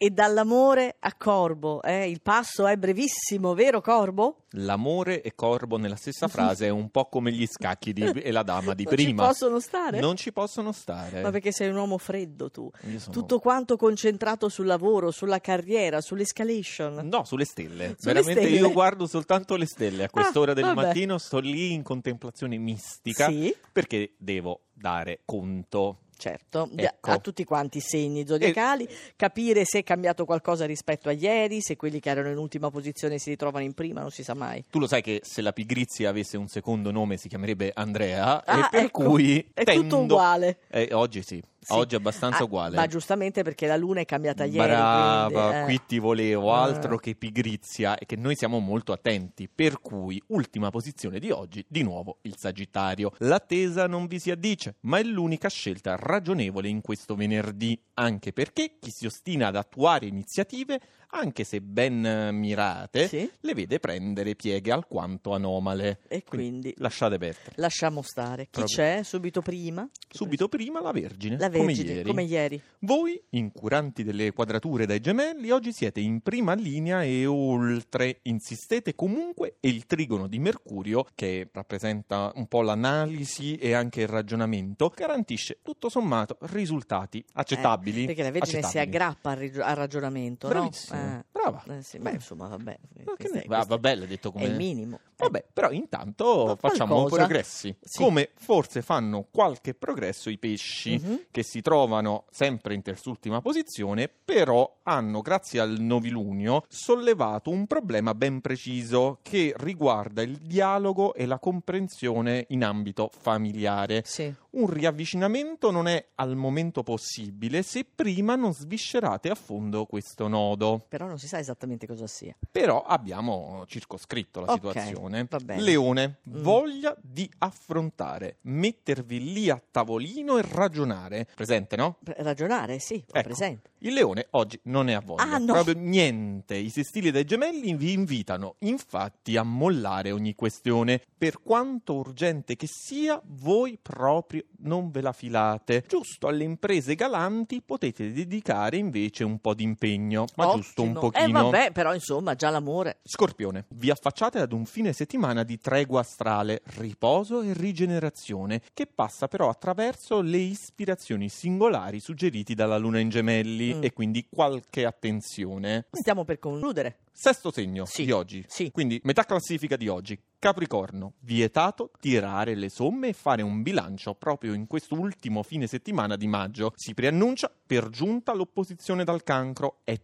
E dall'amore a Corbo, eh? il passo è brevissimo, vero Corbo? L'amore e corbo nella stessa frase è un po' come gli scacchi di- e la dama di non prima. ci possono stare? Non ci possono stare. Ma perché sei un uomo freddo tu? Sono- Tutto quanto concentrato sul lavoro, sulla carriera, sull'escalation. No, sulle stelle. Sulle Veramente stelle? io guardo soltanto le stelle. A quest'ora Ah, del vabbè. mattino sto lì in contemplazione mistica Sì, perché devo dare conto. Certo, Ecco. a tutti quanti i segni zodiacali, capire se è cambiato qualcosa rispetto a ieri, se quelli che erano in ultima posizione si ritrovano in prima, non si sa mai. Tu lo sai che se la pigrizia avesse un secondo nome si chiamerebbe Andrea Ah, e per ecco, cui è tendo- tutto uguale. Eh, oggi sì, Sì. oggi è abbastanza Ah, uguale. Ma giustamente perché la luna è cambiata ieri. Brava, quindi, eh. qui ti volevo, Ah. altro che pigrizia, e che noi siamo molto attenti, per cui ultima posizione di oggi, di nuovo il Sagittario. L'attesa non vi si addice, ma è l'unica scelta ragionevole in questo venerdì, anche perché chi si ostina ad attuare iniziative, anche se ben mirate, Sì, le vede prendere pieghe alquanto anomale. e quindi lasciate perdere. lasciamo stare. Chi Proprio. c'è subito prima? Subito prima la Vergine, La come ieri. come ieri. Voi, incuranti delle quadrature dai gemelli, oggi siete in prima linea e oltre. Insistete comunque e il trigono di Mercurio, che rappresenta un po' l'analisi e anche il ragionamento, garantisce tutto sommato risultati accettabili. Eh, Perché la Vergine si aggrappa al ragionamento, Bravissimo, no? Eh, brava. eh sì, Beh, insomma, vabbè. Questo ne- va- questo vabbè, l'hai detto come... È il minimo. Vabbè, però intanto Ma facciamo qualcosa. progressi. Sì. Come forse fanno qualche progresso i pesci, Mhm. che si trovano sempre in terzultima posizione, però hanno, grazie al novilunio, sollevato un problema ben preciso che riguarda il dialogo e la comprensione in ambito familiare. Sì. Un riavvicinamento non è al momento possibile se prima non sviscerate a fondo questo nodo. Però non si sa esattamente cosa sia. Però abbiamo circoscritto la Ok, situazione. Leone, Mm. voglia di affrontare, mettervi lì a tavolino e ragionare. Presente, no? Pre- Ragionare, sì, Ecco. presente. Il leone oggi non è a voglia, Ah, no. proprio niente. I sestili dei gemelli vi invitano infatti a mollare ogni questione. Per quanto urgente che sia, voi proprio non ve la filate. Giusto alle imprese galanti potete dedicare invece un po' di impegno, ma giusto un Ottimo. pochino. Eh vabbè, però insomma, già l'amore. Scorpione, vi affacciate ad un fine settimana di tregua astrale, riposo e rigenerazione, che passa però attraverso le ispirazioni singolari suggeriti dalla luna in gemelli Mm. e quindi qualche attenzione. Stiamo per concludere. Sesto segno Sì, di oggi, sì. quindi metà classifica di oggi. Capricorno, vietato tirare le somme e fare un bilancio proprio in questo ultimo fine settimana di maggio. Si preannuncia per giunta l'opposizione dal cancro. È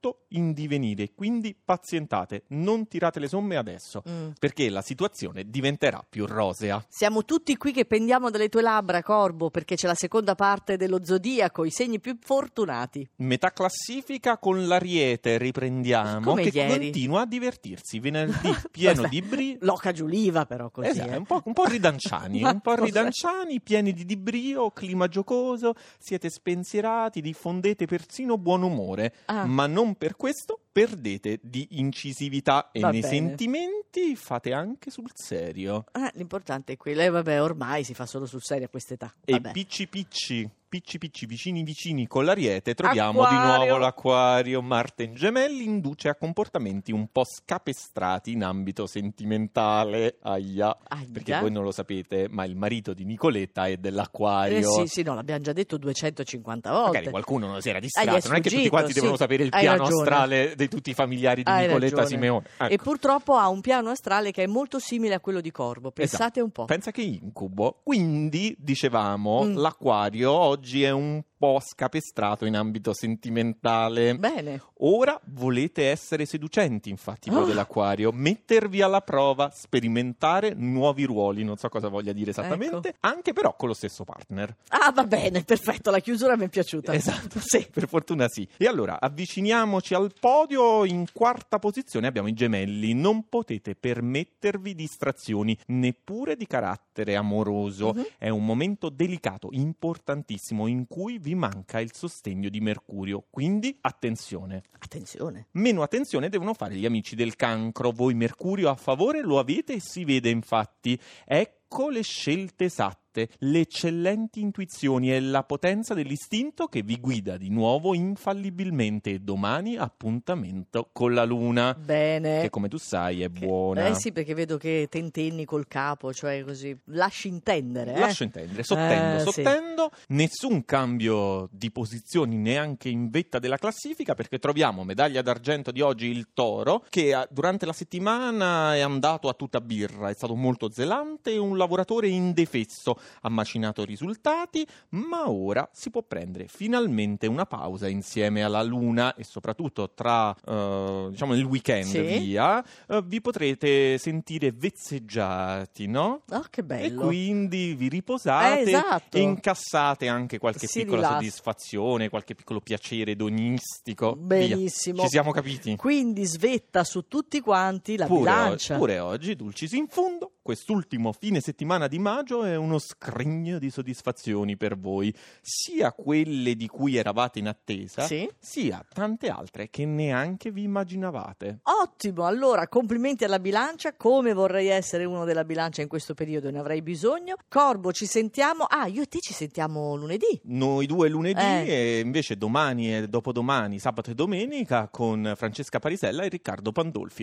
tutto in divenire, quindi pazientate, non tirate le somme adesso, Mm. perché la situazione diventerà più rosea. Siamo tutti qui che pendiamo dalle tue labbra, Corbo, perché c'è la seconda parte dello zodiaco, i segni più fortunati. Metà classifica con l'ariete riprendiamo, Come che ieri. continua a divertirsi. Venerdì pieno di brio. Loca Giuliva, però, così. Esatto, eh. un, po', un po' ridanciani, un po' ridanciani, pieni di, di brio, clima giocoso, siete spensierati, diffondete persino buon umore, Ah. ma non per questo perdete di incisività e Va nei bene. sentimenti fate anche sul serio. Eh, l'importante è quello. E vabbè, ormai si fa solo sul serio a quest'età. E Vabbè. picci picci, picci picci, vicini vicini con l'ariete, troviamo di Acquario. nuovo l'acquario. Marte in gemelli induce a comportamenti un po' scapestrati in ambito sentimentale. Aia. Ahia. Perché voi non lo sapete, ma il marito di Nicoletta è dell'acquario. Eh, sì, sì, no, l'abbiamo già detto 250 volte. Magari qualcuno non si era Ah, distratto, è non è che tutti quanti sì. devono sapere il Hai piano ragione. astrale di tutti i familiari di Hai Nicoletta ragione. Simeone. E Ecco. purtroppo ha un piano astrale che è molto simile a quello di Corvo. Pensate Esatto. un po'. Pensa che incubo. Quindi, dicevamo, Mm. l'acquario oggi è un po' scapestrato in ambito sentimentale. Bene. Ora volete essere seducenti, infatti, voi Ah. dell'acquario, mettervi alla prova, sperimentare nuovi ruoli, non so cosa voglia dire esattamente, anche però con lo stesso partner. Ah, va bene, perfetto, la chiusura mi è piaciuta. Esatto, Sì. per fortuna sì. E allora avviciniamoci al podio. In quarta posizione abbiamo i gemelli. Non potete permettervi distrazioni, neppure di carattere amoroso. Mhm. È un momento delicato, importantissimo, in cui vi manca il sostegno di Mercurio. Quindi attenzione. Attenzione. Meno attenzione devono fare gli amici del cancro. Voi Mercurio a favore lo avete e si vede infatti. È piccole scelte esatte, le eccellenti intuizioni e la potenza dell'istinto che vi guida di nuovo infallibilmente. Domani appuntamento con la luna. Bene. Che come tu sai è Che- buona. Eh sì, perché vedo che tentenni col capo, cioè così. Lasci intendere. eh. Lascio intendere, sottendo, Eh, sì. sottendo, nessun cambio di posizioni neanche in vetta della classifica perché troviamo medaglia d'argento di oggi il Toro che eh, durante la settimana è andato a tutta birra, è stato molto zelante e un lavoratore indefesso, ha macinato risultati, ma ora si può prendere finalmente una pausa insieme alla Luna e soprattutto tra eh, diciamo nel weekend Sì. via, eh, vi potrete sentire vezzeggiati, no? Ah, che E bello. quindi vi riposate Eh, esatto. e incassate anche qualche Si piccola rilassa. soddisfazione, qualche piccolo piacere edonistico. Via. Benissimo. Ci siamo capiti? Quindi svetta su tutti quanti la Pure, bilancia. o- pure oggi, Dulcis in fondo, quest'ultimo fine settimana di maggio è uno scrigno di soddisfazioni per voi, sia quelle di cui eravate in attesa, Sì. sia tante altre che neanche vi immaginavate. Ottimo, allora complimenti alla bilancia, come vorrei essere uno della bilancia in questo periodo, ne avrei bisogno. Corbo, ci sentiamo. Ah, io e te ci sentiamo lunedì. Noi due lunedì Eh. e invece domani e dopodomani, sabato e domenica, con Francesca Parisella e Riccardo Pandolfi.